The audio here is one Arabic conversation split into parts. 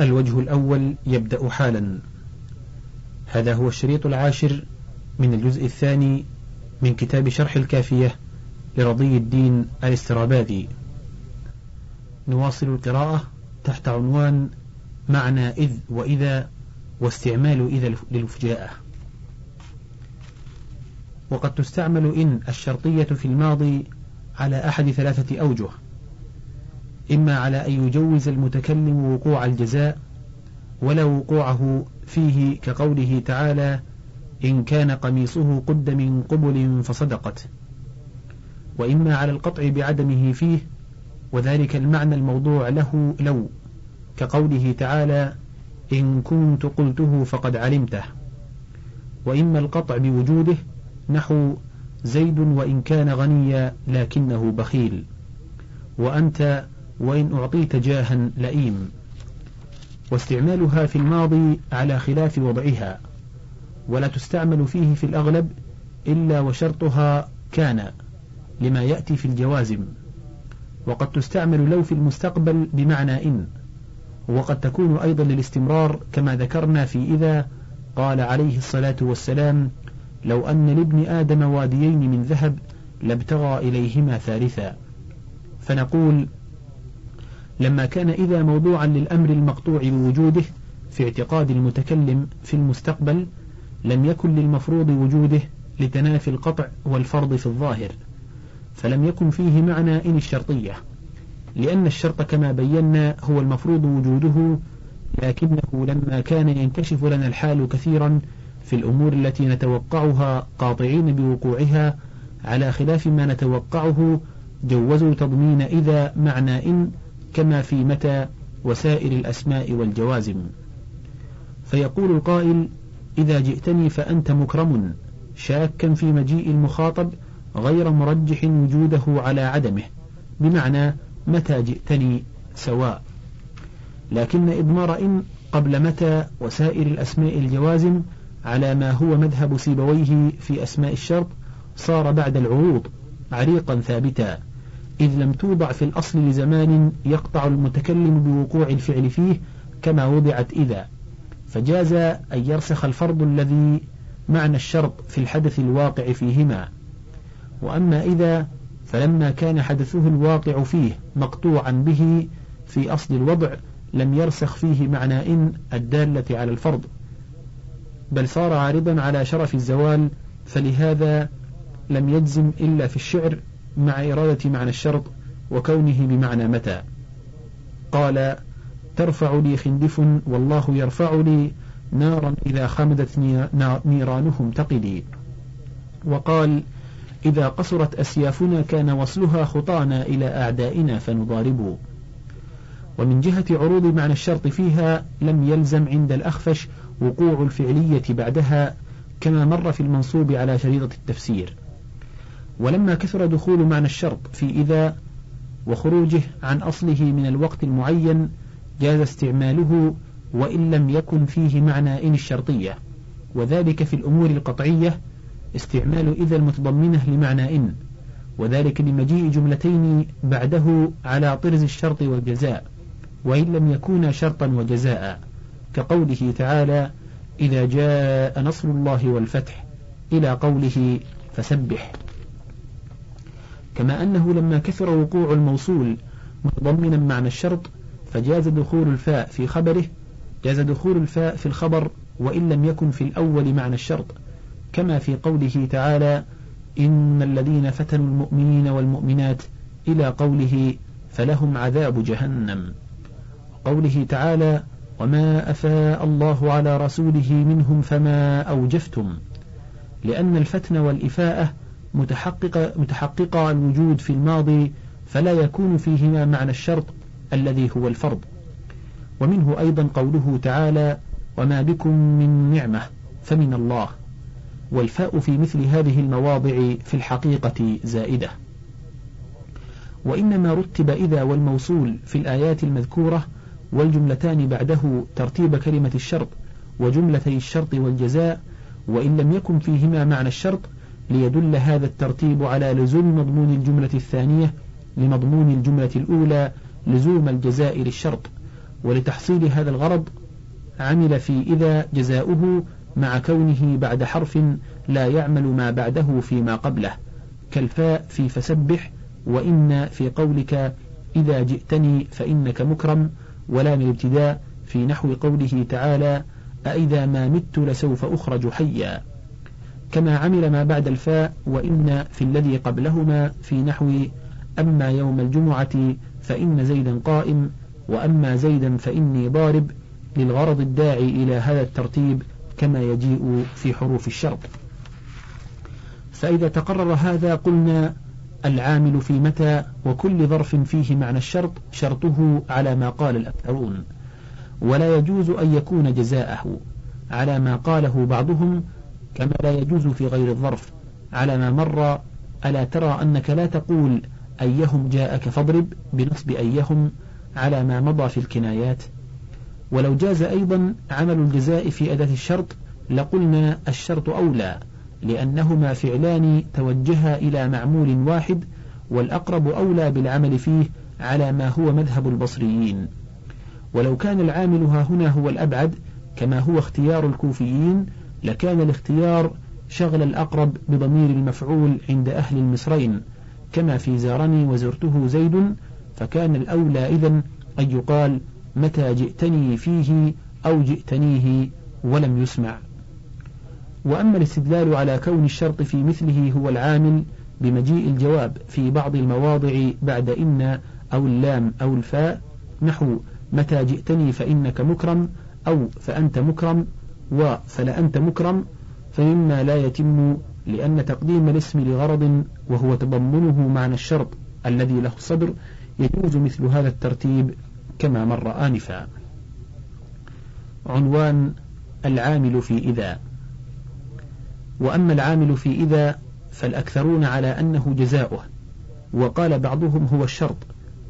الوجه الأول يبدأ حالا. هذا هو الشريط العاشر من الجزء الثاني من كتاب شرح الكافية لرضي الدين الإسترابادي. نواصل القراءة تحت عنوان معنى إذ وإذا واستعمال إذا للفجاءة. وقد تستعمل إن الشرطية في الماضي على أحد ثلاثة أوجه. إما على أن يجوز المتكلم وقوع الجزاء ولا وقوعه فيه كقوله تعالى إن كان قميصه قد من قبل فصدقت. وإما على القطع بعدمه فيه وذلك المعنى الموضوع له لو كقوله تعالى إن كنت قلته فقد علمته. وإما القطع بوجوده نحو زيد وإن كان غنيا لكنه بخيل. وأنت وإن أعطيت جاها لئيم. واستعمالها في الماضي على خلاف وضعها. ولا تستعمل فيه في الأغلب إلا وشرطها كان لما يأتي في الجوازم. وقد تستعمل لو في المستقبل بمعنى إن. وقد تكون أيضا للاستمرار كما ذكرنا في إذا قال عليه الصلاة والسلام لو أن لابن آدم واديين من ذهب لابتغى إليهما ثالثا فنقول لما كان إذا موضوعا للأمر المقطوع بوجوده في اعتقاد المتكلم في المستقبل لم يكن للمفروض وجوده لتنافي القطع والفرض في الظاهر فلم يكن فيه معنى إن الشرطية لأن الشرط كما بينا هو المفروض وجوده لكنه لما كان ينكشف لنا الحال كثيرا في الأمور التي نتوقعها قاطعين بوقوعها على خلاف ما نتوقعه جوزوا تضمين إذا معنى إن كما في متى وسائر الأسماء والجوازم. فيقول القائل إذا جئتني فأنت مكرم شاكا في مجيء المخاطب غير مرجح وجوده على عدمه. بمعنى متى جئتني سواء. لكن إضمار إن قبل متى وسائر الأسماء الجوازم على ما هو مذهب سيبويه في أسماء الشرط صار بعد العروض عريقا ثابتا. إذ لم توضع في الأصل لزمان يقطع المتكلم بوقوع الفعل فيه كما وضعت إذا. فجاز أن يرسخ الفرض الذي معنى الشرط في الحدث الواقع فيهما. وأما إذا فلما كان حدثه الواقع فيه مقطوعا به في أصل الوضع لم يرسخ فيه معنى إن الدالة على الفرض. بل صار عارضا على شرف الزوال فلهذا لم يجزم إلا في الشعر مع إرادة معنى الشرط وكونه بمعنى متى. قال ترفع لي خندف والله يرفع لي نارا إذا خمدت نيرانهم تقدي وقال إذا قصرت أسيافنا كان وصلها خطانا إلى أعدائنا فنضارب. ومن جهة عروض معنى الشرط فيها لم يلزم عند الأخفش وقوع الفعلية بعدها كما مر في المنصوب على شريطة التفسير. ولما كثر دخول معنى الشرط في إذا وخروجه عن أصله من الوقت المعين جاز استعماله وإن لم يكن فيه معنى إن الشرطية. وذلك في الأمور القطعية استعمال إذا المتضمنة لمعنى إن. وذلك لمجيء جملتين بعده على طرز الشرط والجزاء. وإن لم يكونا شرطا وجزاء. كقوله تعالى إذا جاء نصر الله والفتح إلى قوله فسبح كما أنه لما كثر وقوع الموصول متضمنا معنى الشرط فجاز دخول الفاء في خبره جاز دخول الفاء في الخبر وإن لم يكن في الأول معنى الشرط. كما في قوله تعالى إن الذين فتنوا المؤمنين والمؤمنات إلى قوله فلهم عذاب جهنم. قوله تعالى وما أفاء الله على رسوله منهم فما أوجفتم. لأن الفتن والإفاءة متحقق متحقق الوجود في الماضي فلا يكون فيهما معنى الشرط الذي هو الفرض. ومنه أيضا قوله تعالى وما بكم من نعمة فمن الله والفاء في مثل هذه المواضع في الحقيقة زائدة. وإنما رتب إذا والموصول في الآيات المذكورة والجملتان بعده ترتيب كلمة الشرط وجملتي الشرط والجزاء وإن لم يكن فيهما معنى الشرط ليدل هذا الترتيب على لزوم مضمون الجملة الثانية لمضمون الجملة الأولى لزوم الجزاء للشرط ولتحصيل هذا الغرض عمل في إذا جزاؤه مع كونه بعد حرف لا يعمل ما بعده فيما قبله كالفاء في فسبح وإن في قولك إذا جئتني فإنك مكرم ولا من ابتداء في نحو قوله تعالى أإذا ما مت لسوف أخرج حيا. كما عمل ما بعد الفاء وإن في الذي قبلهما في نحو أما يوم الجمعة فإن زيدا قائم وأما زيدا فإني ضارب للغرض الداعي إلى هذا الترتيب كما يجيء في حروف الشرط. فإذا تقرر هذا قلنا العامل في متى وكل ظرف فيه معنى الشرط شرطه على ما قال الأكثرون. ولا يجوز أن يكون جزاءه على ما قاله بعضهم كما لا يجوز في غير الظرف. على ما مر ألا ترى أنك لا تقول أيهم جاءك فاضرب؟ بنصب أيهم على ما مضى في الكنايات. ولو جاز أيضا عمل الجزاء في أداة الشرط لقلنا الشرط أولى لأنهما فعلان توجها إلى معمول واحد والأقرب أولى بالعمل فيه على ما هو مذهب البصريين. ولو كان العامل ها هنا هو الأبعد كما هو اختيار الكوفيين لكان الاختيار شغل الأقرب بضمير المفعول عند أهل المصرين كما في زارني وزرته زيد فكان الأولى إذن أن يقال متى جئتني فيه أو جئتنيه ولم يسمع. وأما الاستدلال على كون الشرط في مثله هو العامل بمجيء الجواب في بعض المواضع بعد إن أو اللام أو الفاء نحو متى جئتني فإنك مكرم أو فأنت مكرم وفلأنت مكرم فمما لا يتم لأن تقديم الاسم لغرض وهو تضمنه معنى الشرط الذي له الصدر يجوز مثل هذا الترتيب كما مر آنفا. عنوان العامل في إذا. وأما العامل في إذا فالأكثرون على أنه جزاؤه وقال بعضهم هو الشرط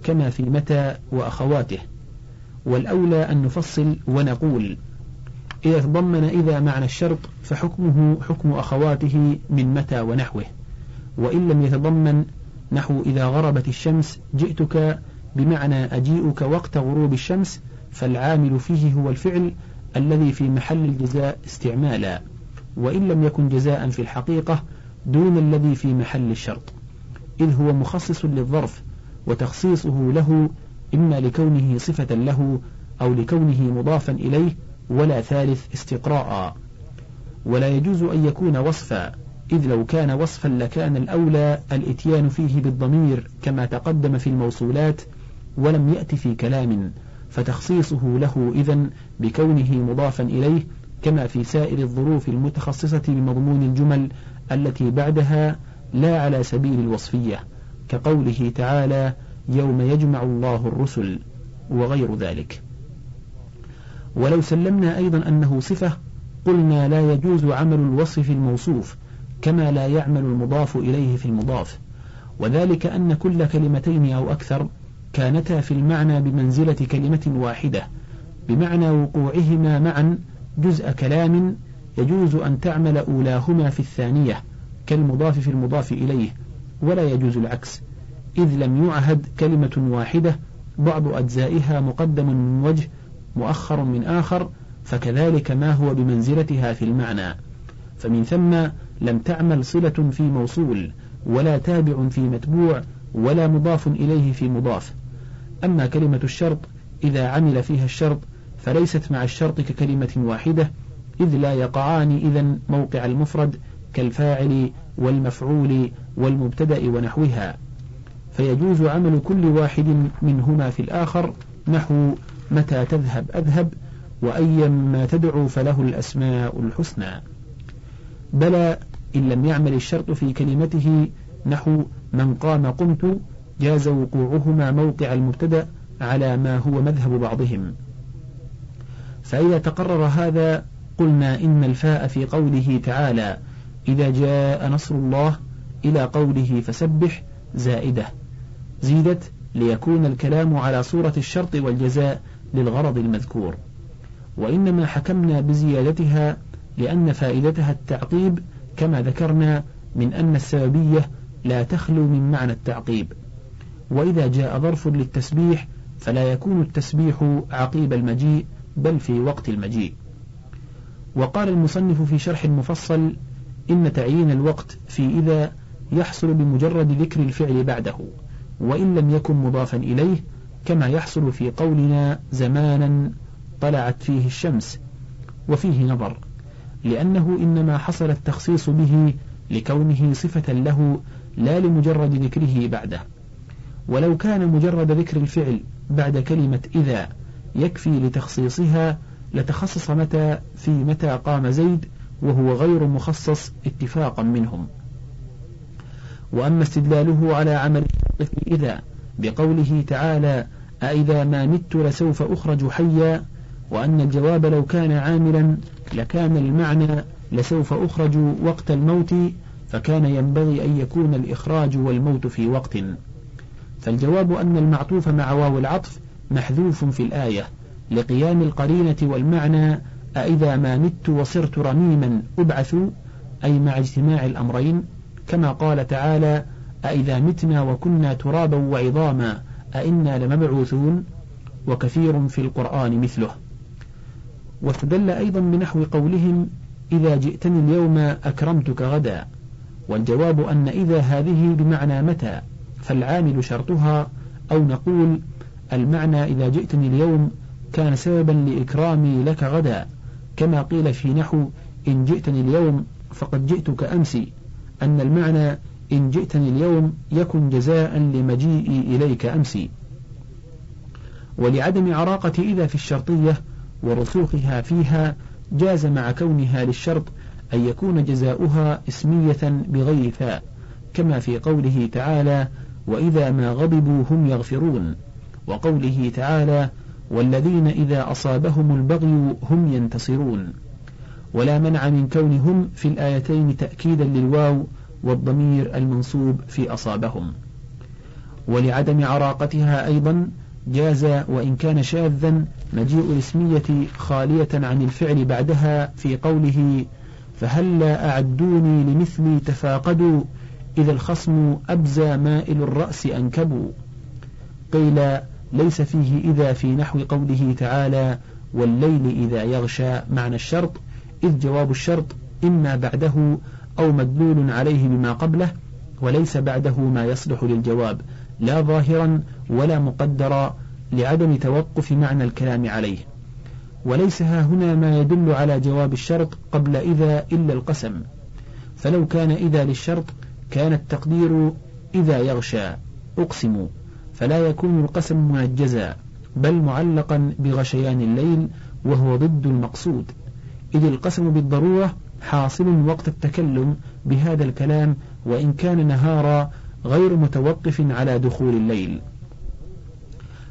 كما في متى وأخواته. والأولى أن نفصل ونقول إذا تضمن إذا معنى الشرط فحكمه حكم أخواته من متى ونحوه. وإن لم يتضمن نحو إذا غربت الشمس جئتك بمعنى أجيئك وقت غروب الشمس فالعامل فيه هو الفعل الذي في محل الجزاء استعمالا. وإن لم يكن جزاء في الحقيقة دون الذي في محل الشرط. إذ هو مخصص للظرف وتخصيصه له إما لكونه صفة له أو لكونه مضافا إليه ولا ثالث استقراء. ولا يجوز أن يكون وصفا إذ لو كان وصفا لكان الأولى الإتيان فيه بالضمير كما تقدم في الموصولات ولم يأت في كلام فتخصيصه له إذن بكونه مضافا إليه كما في سائر الظروف المتخصصة بمضمون الجمل التي بعدها لا على سبيل الوصفية كقوله تعالى يوم يجمع الله الرسل وغير ذلك. ولو سلمنا أيضا أنه صفة قلنا لا يجوز عمل الوصف في الموصوف كما لا يعمل المضاف إليه في المضاف. وذلك أن كل كلمتين أو أكثر كانتا في المعنى بمنزلة كلمة واحدة بمعنى وقوعهما معا جزء كلام يجوز أن تعمل أولاهما في الثانية كالمضاف في المضاف إليه ولا يجوز العكس. إذ لم يعهد كلمة واحدة بعض أجزائها مقدم من وجه مؤخر من آخر فكذلك ما هو بمنزلتها في المعنى. فمن ثم لم تعمل صلة في موصول ولا تابع في متبوع ولا مضاف إليه في مضاف. أما كلمة الشرط إذا عمل فيها الشرط فليست مع الشرط ككلمة واحدة إذ لا يقعان إذا موقع المفرد كالفاعل والمفعول والمبتدأ ونحوها. فيجوز عمل كل واحد منهما في الآخر نحو متى تذهب؟ أذهب وأيا ما تدعو فله الأسماء الحسنى. بلى إن لم يعمل الشرط في كلمته نحو من قام قمت جاز وقوعهما موقع المبتدأ على ما هو مذهب بعضهم. فإذا تقرر هذا قلنا إن الفاء في قوله تعالى إذا جاء نصر الله إلى قوله فسبح زائدة. زيدت ليكون الكلام على صورة الشرط والجزاء للغرض المذكور وإنما حكمنا بزيادتها لأن فائدتها التعقيب كما ذكرنا من أن السببية لا تخلو من معنى التعقيب. وإذا جاء ظرف للتسبيح فلا يكون التسبيح عقيب المجيء بل في وقت المجيء. وقال المصنف في شرح مفصل إن تعيين الوقت في إذا يحصل بمجرد ذكر الفعل بعده وإن لم يكن مضافا إليه كما يحصل في قولنا زمانا طلعت فيه الشمس وفيه نظر لأنه إنما حصل التخصيص به لكونه صفة له لا لمجرد ذكره بعده. ولو كان مجرد ذكر الفعل بعد كلمة إذا يكفي لتخصيصها لتخصص متى في متى قام زيد وهو غير مخصص اتفاقا منهم. وأما استدلاله على عمل إذا بقوله تعالى أإذا ما مت لسوف أخرج حيا وأن الجواب لو كان عاملا لكان المعنى لسوف أخرج وقت الموت فكان ينبغي أن يكون الإخراج والموت في وقت. فالجواب أن المعطوف مع واو العطف محذوف في الآية لقيام القرينة والمعنى أإذا ما مت وصرت رميما أبعث أي مع اجتماع الأمرين كما قال تعالى أإذا متنا وكنا ترابا وعظاما أئنا لمبعوثون؟ وكثير في القرآن مثله. واستدل أيضا بنحو قولهم إذا جئتني اليوم أكرمتك غدا. والجواب أن إذا هذه بمعنى متى فالعامل شرطها أو نقول المعنى إذا جئتني اليوم كان سببا لإكرامي لك غدا. كما قيل في نحو إن جئتني اليوم فقد جئتك أمس أن المعنى إن جئتني اليوم يكن جزاء لمجيئي إليك أمس ولعدم عراقة إذا في الشرطية ورسوخها فيها جاز مع كونها للشرط أن يكون جزاؤها إسمية بغير فاء كما في قوله تعالى وإذا ما غضبوا هم يغفرون. وقوله تعالى والذين إذا أصابهم البغي هم ينتصرون. ولا منع من كونهم في الآيتين تأكيدا للواو والضمير المنصوب في أصابهم. ولعدم عراقتها أيضا جاز وإن كان شاذا مجيء الاسمية خالية عن الفعل بعدها في قوله فهلا أعدوني لمثلي تفاقدوا إذا الخصم أبزى مائل الرأس أنكبوا. قيل ليس فيه إذا في نحو قوله تعالى والليل إذا يغشى معنى الشرط إذ جواب الشرط إما بعده أو مدلول عليه بما قبله وليس بعده ما يصلح للجواب لا ظاهرا ولا مقدرا لعدم توقف معنى الكلام عليه. وليس ها هنا ما يدل على جواب الشرط قبل إذا إلا القسم. فلو كان إذا للشرط كان التقدير إذا يغشى. أقسم فلا يكون القسم منجزا بل معلقا بغشيان الليل وهو ضد المقصود. إذ القسم بالضرورة حاصل وقت التكلم بهذا الكلام وإن كان نهارا غير متوقف على دخول الليل.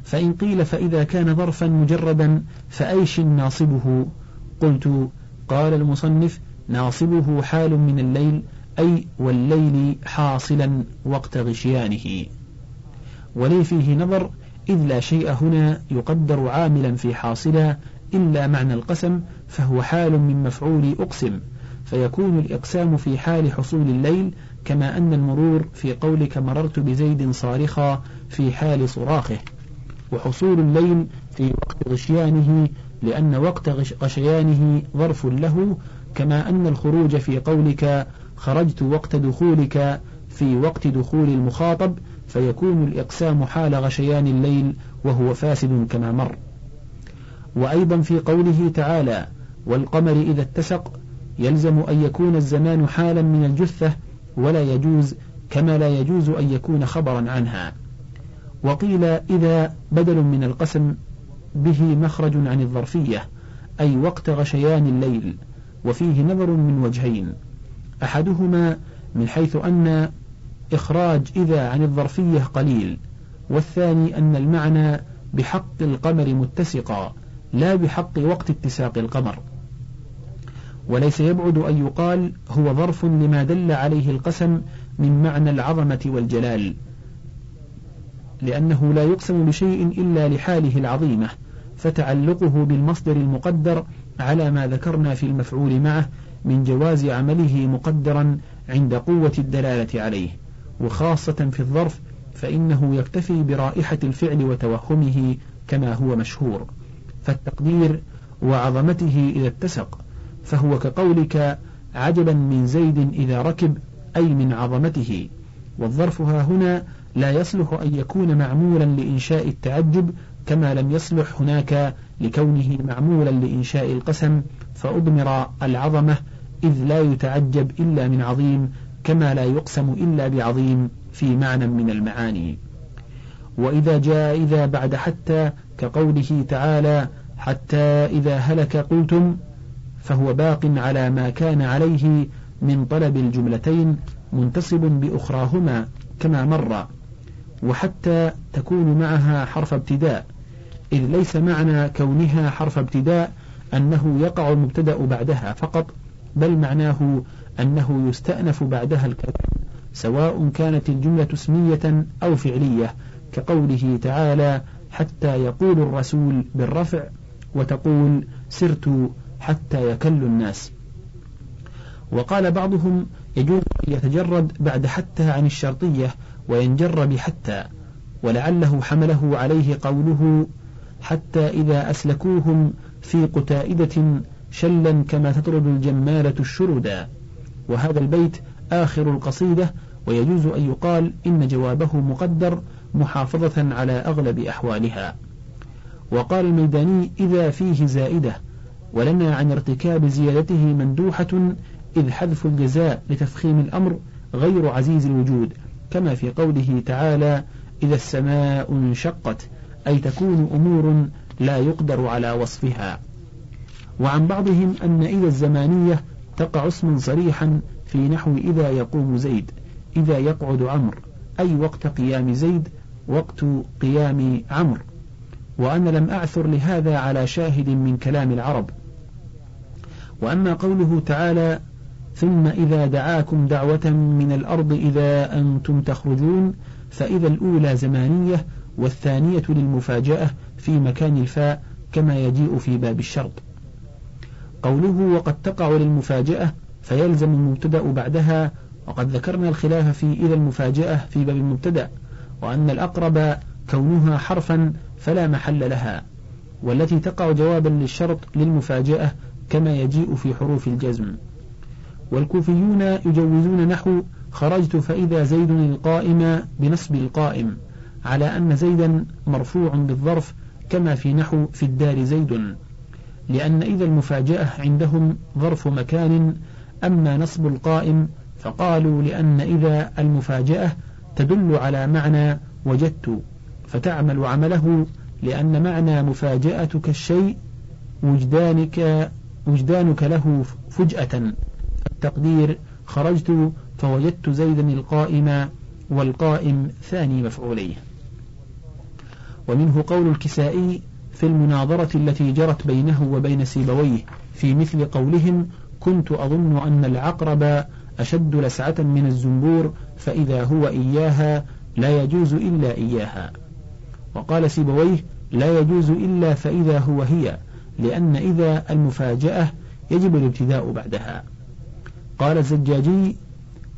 فإن قيل فإذا كان ظرفا مجردا فأيش ناصبه؟ قلت قال المصنف ناصبه حال من الليل أي والليل حاصلا وقت غشيانه. ولي فيه نظر إذ لا شيء هنا يقدر عاملا في حاصلا إلا معنى القسم فهو حال من مفعول أقسم. فيكون الإقسام في حال حصول الليل كما أن المرور في قولك مررت بزيد صارخا في حال صراخه. وحصول الليل في وقت غشيانه لأن وقت غشيانه ظرف له كما أن الخروج في قولك خرجت وقت دخولك في وقت دخول المخاطب فيكون الإقسام حال غشيان الليل وهو فاسد كما مر. وأيضا في قوله تعالى والقمر إذا اتسق يلزم أن يكون الزمان حالا من الجثة ولا يجوز كما لا يجوز أن يكون خبرا عنها. وقيل إذا بدل من القسم به مخرج عن الظرفية أي وقت غشيان الليل وفيه نظر من وجهين. أحدهما من حيث أن إخراج إذا عن الظرفية قليل والثاني أن المعنى بحق القمر متسقا لا بحق وقت اتساق القمر. وليس يبعد أن يقال هو ظرف لما دل عليه القسم من معنى العظمة والجلال لأنه لا يقسم بشيء إلا لحاله العظيمة فتعلقه بالمصدر المقدر على ما ذكرنا في المفعول معه من جواز عمله مقدرا عند قوة الدلالة عليه وخاصة في الظرف فإنه يكتفي برائحة الفعل وتوهمه كما هو مشهور فالتقدير وعظمته إذا اتسق فهو كقولك عجبا من زيد إذا ركب أي من عظمته. والظرف ها هنا لا يصلح أن يكون معمولا لإنشاء التعجب كما لم يصلح هناك لكونه معمولا لإنشاء القسم فأضمر العظمة إذ لا يتعجب إلا من عظيم كما لا يقسم إلا بعظيم في معنى من المعاني. وإذا جاء إذا بعد حتى كقوله تعالى حتى إذا هلك قلتم فهو باق على ما كان عليه من طلب الجملتين منتصب بأخراهما كما مر وحتى تكون معها حرف ابتداء إذ ليس معنى كونها حرف ابتداء أنه يقع المبتدأ بعدها فقط بل معناه أنه يستأنف بعدها الكلام سواء كانت الجملة اسمية أو فعلية كقوله تعالى حتى يقول الرسول بالرفع وتقول سرت حتى يكل الناس. وقال بعضهم يجوز أن يتجرد بعد حتى عن الشرطية وينجر بحتى ولعله حمله عليه قوله حتى إذا أسلكوهم في قتائدة شلا كما تطرد الجمالة الشردا وهذا البيت آخر القصيدة ويجوز أن يقال إن جوابه مقدر محافظة على أغلب أحوالها. وقال الميداني إذا فيه زائدة ولنا عن ارتكاب زيادته مندوحة إذ حذف الجزاء لتفخيم الأمر غير عزيز الوجود كما في قوله تعالى إذا السماء انشقت أي تكون أمور لا يقدر على وصفها. وعن بعضهم أن إذا الزمانية تقع اسما صريحا في نحو إذا يقوم زيد إذا يقعد عمرو أي وقت قيام زيد وقت قيام عمرو. وأنا لم أعثر لهذا على شاهد من كلام العرب وأما قوله تعالى ثم إذا دعاكم دعوة من الأرض إذا أنتم تخرجون فإذا الأولى زمانية والثانية للمفاجأة في مكان الفاء كما يجيء في باب الشرط. قوله وقد تقع للمفاجأة فيلزم المبتدأ بعدها وقد ذكرنا الخلاف في إذا المفاجأة في باب المبتدأ وأن الأقرب كونها حرفا فلا محل لها والتي تقع جوابا للشرط للمفاجأة كما يجيء في حروف الجزم. والكوفيون يجوزون نحو خرجت فإذا زيد القائم بنصب القائم على أن زيدا مرفوع بالظرف كما في نحو في الدار زيد. لأن إذا المفاجأة عندهم ظرف مكان أما نصب القائم فقالوا لأن إذا المفاجأة تدل على معنى وجدت فتعمل عمله لأن معنى مفاجأتك الشيء وجدانك وجدانك له فجأة. التقدير خرجت فوجدت زيدا القائم والقائم ثاني مفعوليه ومنه قول الكسائي في المناظرة التي جرت بينه وبين سيبويه في مثل قولهم كنت أظن أن العقرب أشد لسعة من الزنبور فإذا هو إياها لا يجوز إلا إياها. وقال سيبويه لا يجوز إلا فإذا هو هي. لأن إذا المفاجأة يجب الابتداء بعدها. قال الزجاجي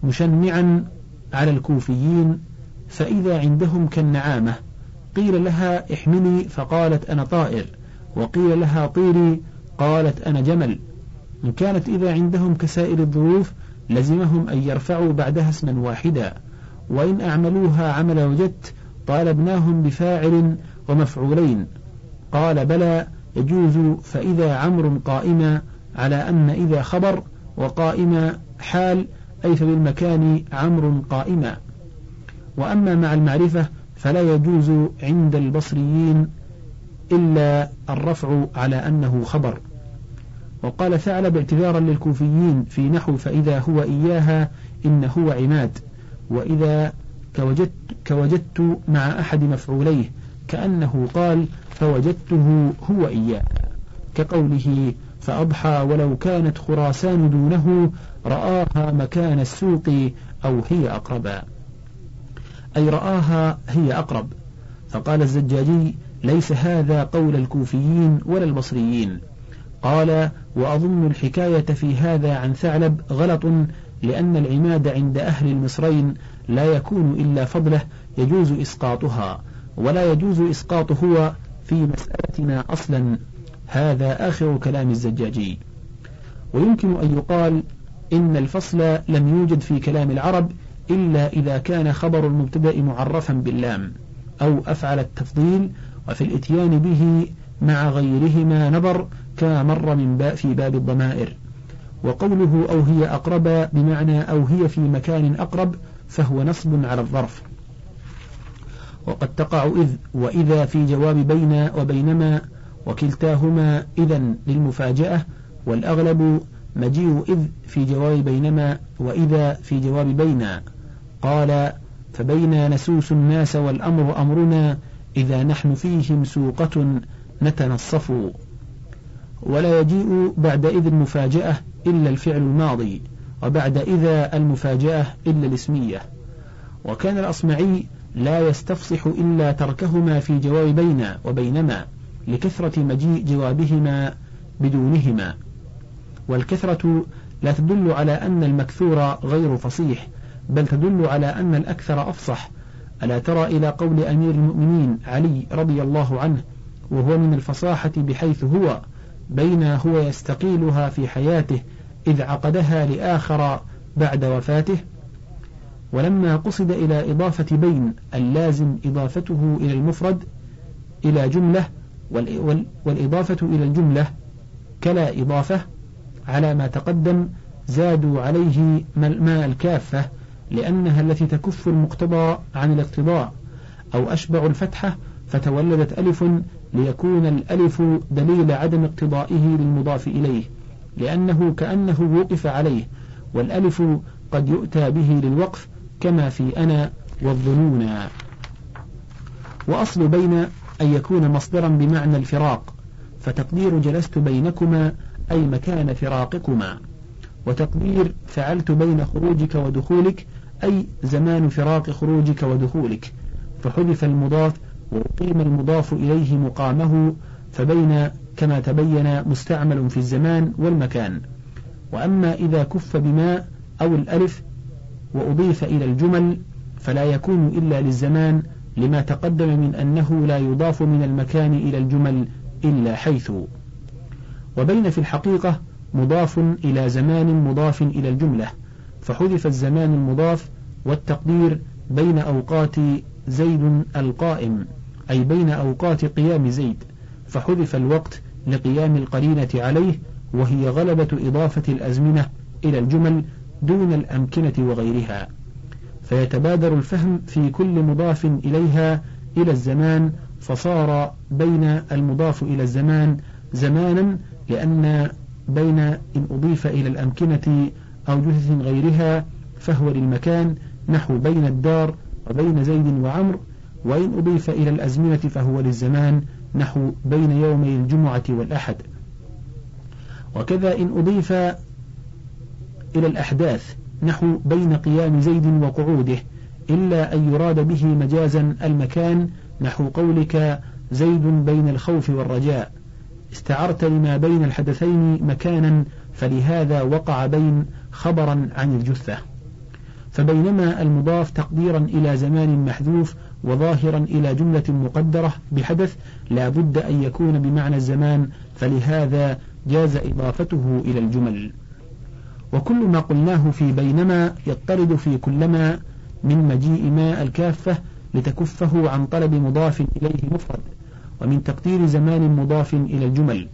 مشنعا على الكوفيين فإذا عندهم كالنعامة قيل لها احملي فقالت أنا طائر وقيل لها طيري قالت أنا جمل. إن كانت إذا عندهم كسائر الظروف لزمهم أن يرفعوا بعدها اسما واحدا. وإن أعملوها عمل وجدت طالبناهم بفاعل ومفعولين. قال بلى يجوز فإذا عمر قائما على أن إذا خبر وقائما حال أي فبالمكان عمر قائما. وأما مع المعرفة فلا يجوز عند البصريين إلا الرفع على أنه خبر. وقال ثعلب اعتذارا للكوفيين في نحو فإذا هو إياها إن هو عماد. وإذا كوجدت, كوجدت مع أحد مفعوليه كأنه قال فوجدته هو إياه. كقوله فأضحى ولو كانت خراسان دونه رآها مكان السوق أو هي أقربا أي رآها هي أقرب. فقال الزجاجي ليس هذا قول الكوفيين ولا البصريين. قال وأظن الحكاية في هذا عن ثعلب غلط لأن العماد عند أهل المصرين لا يكون إلا فضله يجوز إسقاطها. ولا يجوز إسقاط هو في مسألتنا أصلا. هذا آخر كلام الزجاجي. ويمكن أن يقال إن الفصل لم يوجد في كلام العرب إلا إذا كان خبر المبتدأ معرفا باللام أو أفعل التفضيل وفي الإتيان به مع غيرهما نظر كما مر من باء في باب الضمائر. وقوله أو هي أقرب بمعنى أو هي في مكان أقرب فهو نصب على الظرف. وقد تقع إذ وإذا في جواب بين وبينما وكلتاهما إذا للمفاجأة والأغلب مجيء إذ في جواب بينما وإذا في جواب بين قال فبينا نسوس الناس والأمر أمرنا إذا نحن فيهم سوقة نتنصف. ولا يجيء بعد إذ المفاجأة إلا الفعل الماضي وبعد إذا المفاجأة إلا الاسمية. وكان الأصمعي لا يستفصح إلا تركهما في جواب بين وبينما لكثرة مجيء جوابهما بدونهما. والكثرة لا تدل على أن المكثور غير فصيح بل تدل على أن الأكثر أفصح. ألا ترى إلى قول أمير المؤمنين علي رضي الله عنه وهو من الفصاحة بحيث هو بين هو يستقيلها في حياته إذ عقدها لآخر بعد وفاته ولما قصد إلى إضافة بين اللازم إضافته إلى المفرد إلى جملة والإضافة إلى الجملة كلا إضافة على ما تقدم زادوا عليه ما الكافة لأنها التي تكف المقتضى عن الاقتضاء أو أشبع الفتحة فتولدت ألف ليكون الألف دليل عدم اقتضائه للمضاف إليه لأنه كأنه وقف عليه والألف قد يؤتى به للوقف كما في أنا والظنون. وأصل بين أن يكون مصدرا بمعنى الفراق فتقدير جلست بينكما أي مكان فراقكما. وتقدير فعلت بين خروجك ودخولك أي زمان فراق خروجك ودخولك. فحذف المضاف وأقيم المضاف إليه مقامه فبين كما تبين مستعمل في الزمان والمكان. وأما إذا كف بماء أو الألف وأضيف إلى الجمل فلا يكون إلا للزمان لما تقدم من أنه لا يضاف من المكان إلى الجمل إلا حيث. وبين في الحقيقة مضاف إلى زمان مضاف إلى الجملة فحذف الزمان المضاف والتقدير بين أوقات زيد القائم أي بين أوقات قيام زيد فحذف الوقت لقيام القرينة عليه وهي غلبة إضافة الأزمنة إلى الجمل دون الأمكنة وغيرها فيتبادر الفهم في كل مضاف إليها إلى الزمان فصار بين المضاف إلى الزمان زمانا لأن بين إن أضيف إلى الأمكنة أو جثث غيرها فهو للمكان نحو بين الدار وبين زيد وعمر وإن أضيف إلى الأزمنة فهو للزمان نحو بين يومي الجمعة والأحد. وكذا إن أضيف إلى الأحداث نحو بين قيام زيد وقعوده إلا أن يراد به مجازا المكان نحو قولك زيد بين الخوف والرجاء. استعرت لما بين الحدثين مكانا فلهذا وقع بين خبرا عن الجثة. فبينما المضاف تقديرا إلى زمان محذوف وظاهرا إلى جملة مقدرة بحدث لا بد أن يكون بمعنى الزمان فلهذا جاز إضافته إلى الجمل. وكل ما قلناه في بينما يضطرد في كلما من مجيء ما الكافة لتكفه عن طلب مضاف إليه مفرد ومن تقدير زمان مضاف إلى الجمل.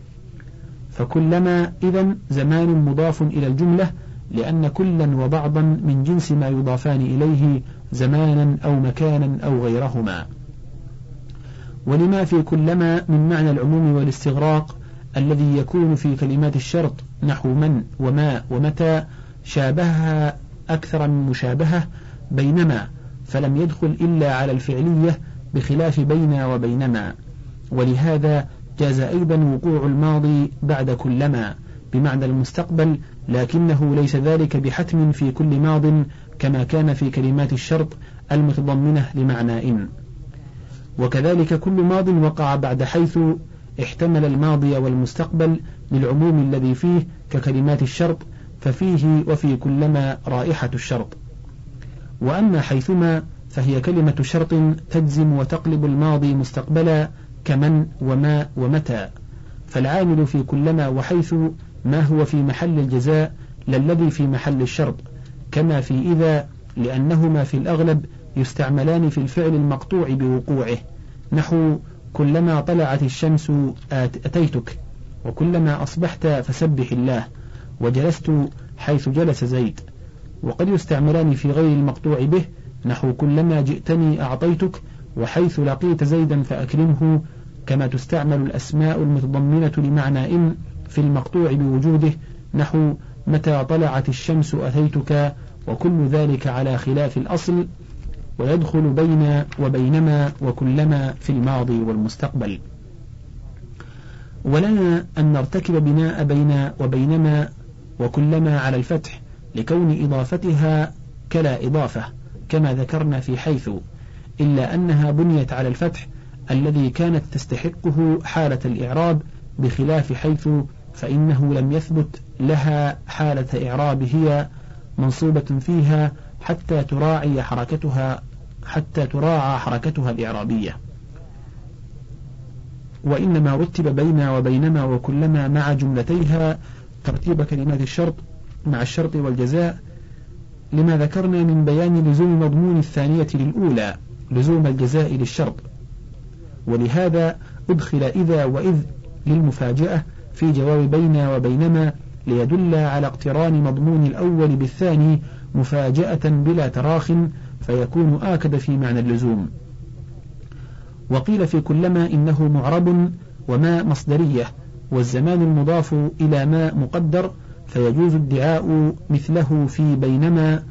فكلما إذا زمان مضاف إلى الجملة لأن كلا وبعضا من جنس ما يضافان إليه زمانا أو مكانا أو غيرهما. ولما في كلما من معنى العموم والاستغراق الذي يكون في كلمات الشرط نحو من وما ومتى شابهها أكثر من مشابهة بينما فلم يدخل إلا على الفعلية بخلاف بين وبينما. ولهذا جاز أيضا وقوع الماضي بعد كلما بمعنى المستقبل لكنه ليس ذلك بحتم في كل ماض كما كان في كلمات الشرط المتضمنة لمعنى إن. وكذلك كل ماض وقع بعد حيث احتمل الماضي والمستقبل للعموم الذي فيه ككلمات الشرط ففيه وفي كلما رائحة الشرط. وأما حيثما فهي كلمة شرط تجزم وتقلب الماضي مستقبلا كمن وما ومتى. فالعامل في كلما وحيث ما هو في محل الجزاء للذي في محل الشرط كما في إذا لأنهما في الأغلب يستعملان في الفعل المقطوع بوقوعه نحو كلما طلعت الشمس أتيتك وكلما أصبحت فسبح الله وجلست حيث جلس زيد وقد يستعملان في غير المقطوع به نحو كلما جئتني أعطيتك وحيث لقيت زيدا فأكرمه كما تستعمل الأسماء المتضمنة لمعنى إن في المقطوع بوجوده نحو متى طلعت الشمس أتيتك وكل ذلك على خلاف الأصل ويدخل بين وبينما وكلما في الماضي والمستقبل. ولنا أن نرتكب بناء بين وبينما وكلما على الفتح لكون إضافتها كلا إضافة كما ذكرنا في حيث إلا أنها بنيت على الفتح الذي كانت تستحقه حالة الإعراب بخلاف حيث فإنه لم يثبت لها حالة إعراب هي منصوبة فيها حتى تراعي حركتها حتى تراعى حركتها الإعرابية وإنما رتب بين وبينما وكلما مع جملتيها ترتيب كلمات الشرط مع الشرط والجزاء لما ذكرنا من بيان لزوم مضمون الثانية للأولى لزوم الجزاء للشرط. ولهذا أدخل إذا وإذ للمفاجأة في جواب بين وبينما ليدل على اقتران مضمون الأول بالثاني مفاجأة بلا تراخ فيكون آكد في معنى اللزوم. وقيل في كلما إنه معرب وما مصدرية والزمان المضاف إلى ما مقدر فيجوز ادعاء مثله في بينما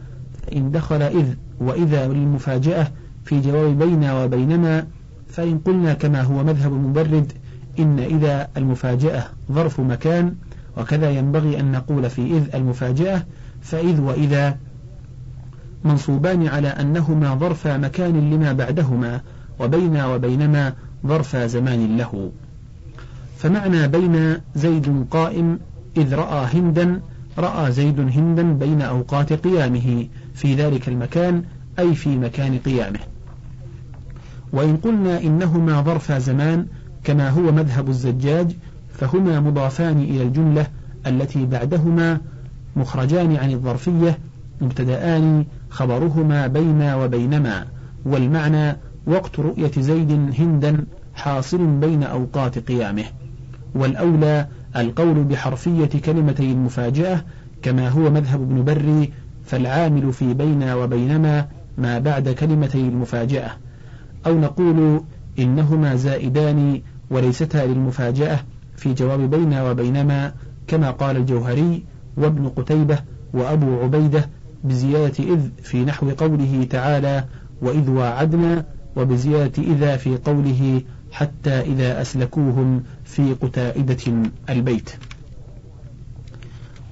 إن دخل إذ وإذا للمفاجأة في جواب بين وبينما فإن قلنا كما هو مذهب المبرد إن إذا المفاجأة ظرف مكان وكذا ينبغي أن نقول في إذ المفاجأة فإذ وإذا منصوبان على أنهما ظرف مكان لما بعدهما وبين وبينما ظرف زمان له. فمعنى بين زيد قائم إذ رأى هندا رأى زيد هندا بين أوقات قيامه في ذلك المكان أي في مكان قيامه. وإن قلنا إنهما ظرف زمان كما هو مذهب الزجاج فهما مضافان إلى الجملة التي بعدهما مخرجان عن الظرفية مبتدآن خبرهما بين وبينما والمعنى وقت رؤية زيد هندا حاصل بين أوقات قيامه. والأولى القول بحرفية كلمتي المفاجأة كما هو مذهب ابن بري فالعامل في بين وبينما ما بعد كلمتي المفاجأة. أو نقول إنهما زائدان وليستا للمفاجأة في جواب بين وبينما كما قال الجوهري وابن قتيبة وأبو عبيدة بزيادة إذ في نحو قوله تعالى وإذ واعدنا وبزيادة إذا في قوله حتى إذا أسلكوهم في قتائدة البيت.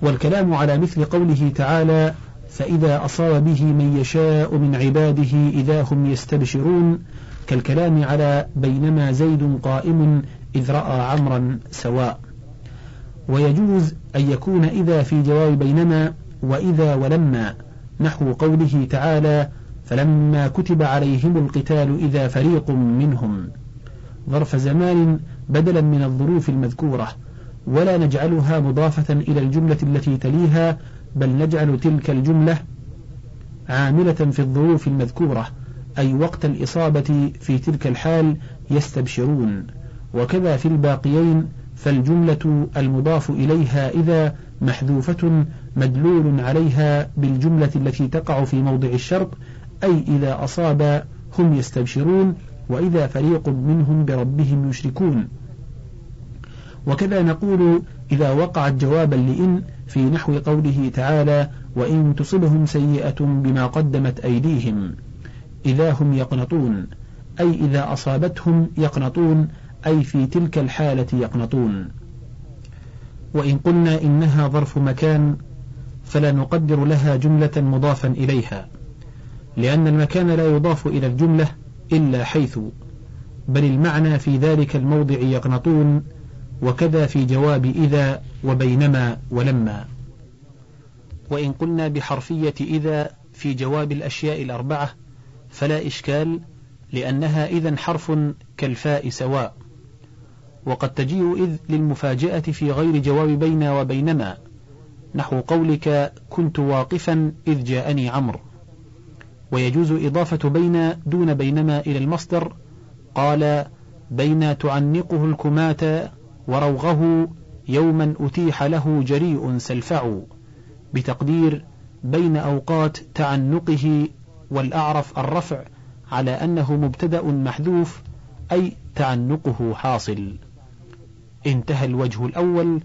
والكلام على مثل قوله تعالى فإذا أصاب به من يشاء من عباده إذا هم يستبشرون كالكلام على بينما زيد قائم إذ رأى عمرا سواء. ويجوز أن يكون إذا في جواب بينما وإذا ولما نحو قوله تعالى فلما كتب عليهم القتال إذا فريق منهم. ظرف زمان بدلا من الظروف المذكورة ولا نجعلها مضافة إلى الجملة التي تليها بل نجعل تلك الجملة عاملة في الظروف المذكورة أي وقت الإصابة في تلك الحال يستبشرون. وكذا في الباقيين فالجملة المضاف إليها إذا محذوفة مدلول عليها بالجملة التي تقع في موضع الشرط أي إذا أصاب هم يستبشرون وإذا فريق منهم بربهم يشركون. وكذا نقول إذا وقعت جوابا لإن في نحو قوله تعالى وإن تصبهم سيئة بما قدمت أيديهم إذا هم يقنطون أي إذا أصابتهم يقنطون أي في تلك الحالة يقنطون. وإن قلنا إنها ظرف مكان فلا نقدر لها جملة مضافا إليها لأن المكان لا يضاف إلى الجملة إلا حيث بل المعنى في ذلك الموضع يقنطون وكذا في جواب إذا وبينما ولما. وإن قلنا بحرفية إذا في جواب الأشياء الأربعة فلا إشكال لأنها إذا حرف كالفاء سواء. وقد تجيء إذ للمفاجأة في غير جواب بين وبينما. نحو قولك كنت واقفا إذ جاءني عمرو. ويجوز إضافة بين دون بينما إلى المصدر قال بين تعنقه الكماة وروغه يوما أتيح له جريء سلفع بتقدير بين أوقات تعنقه والأعرف الرفع على أنه مبتدأ محذوف أي تعنقه حاصل. انتهى الوجه الأول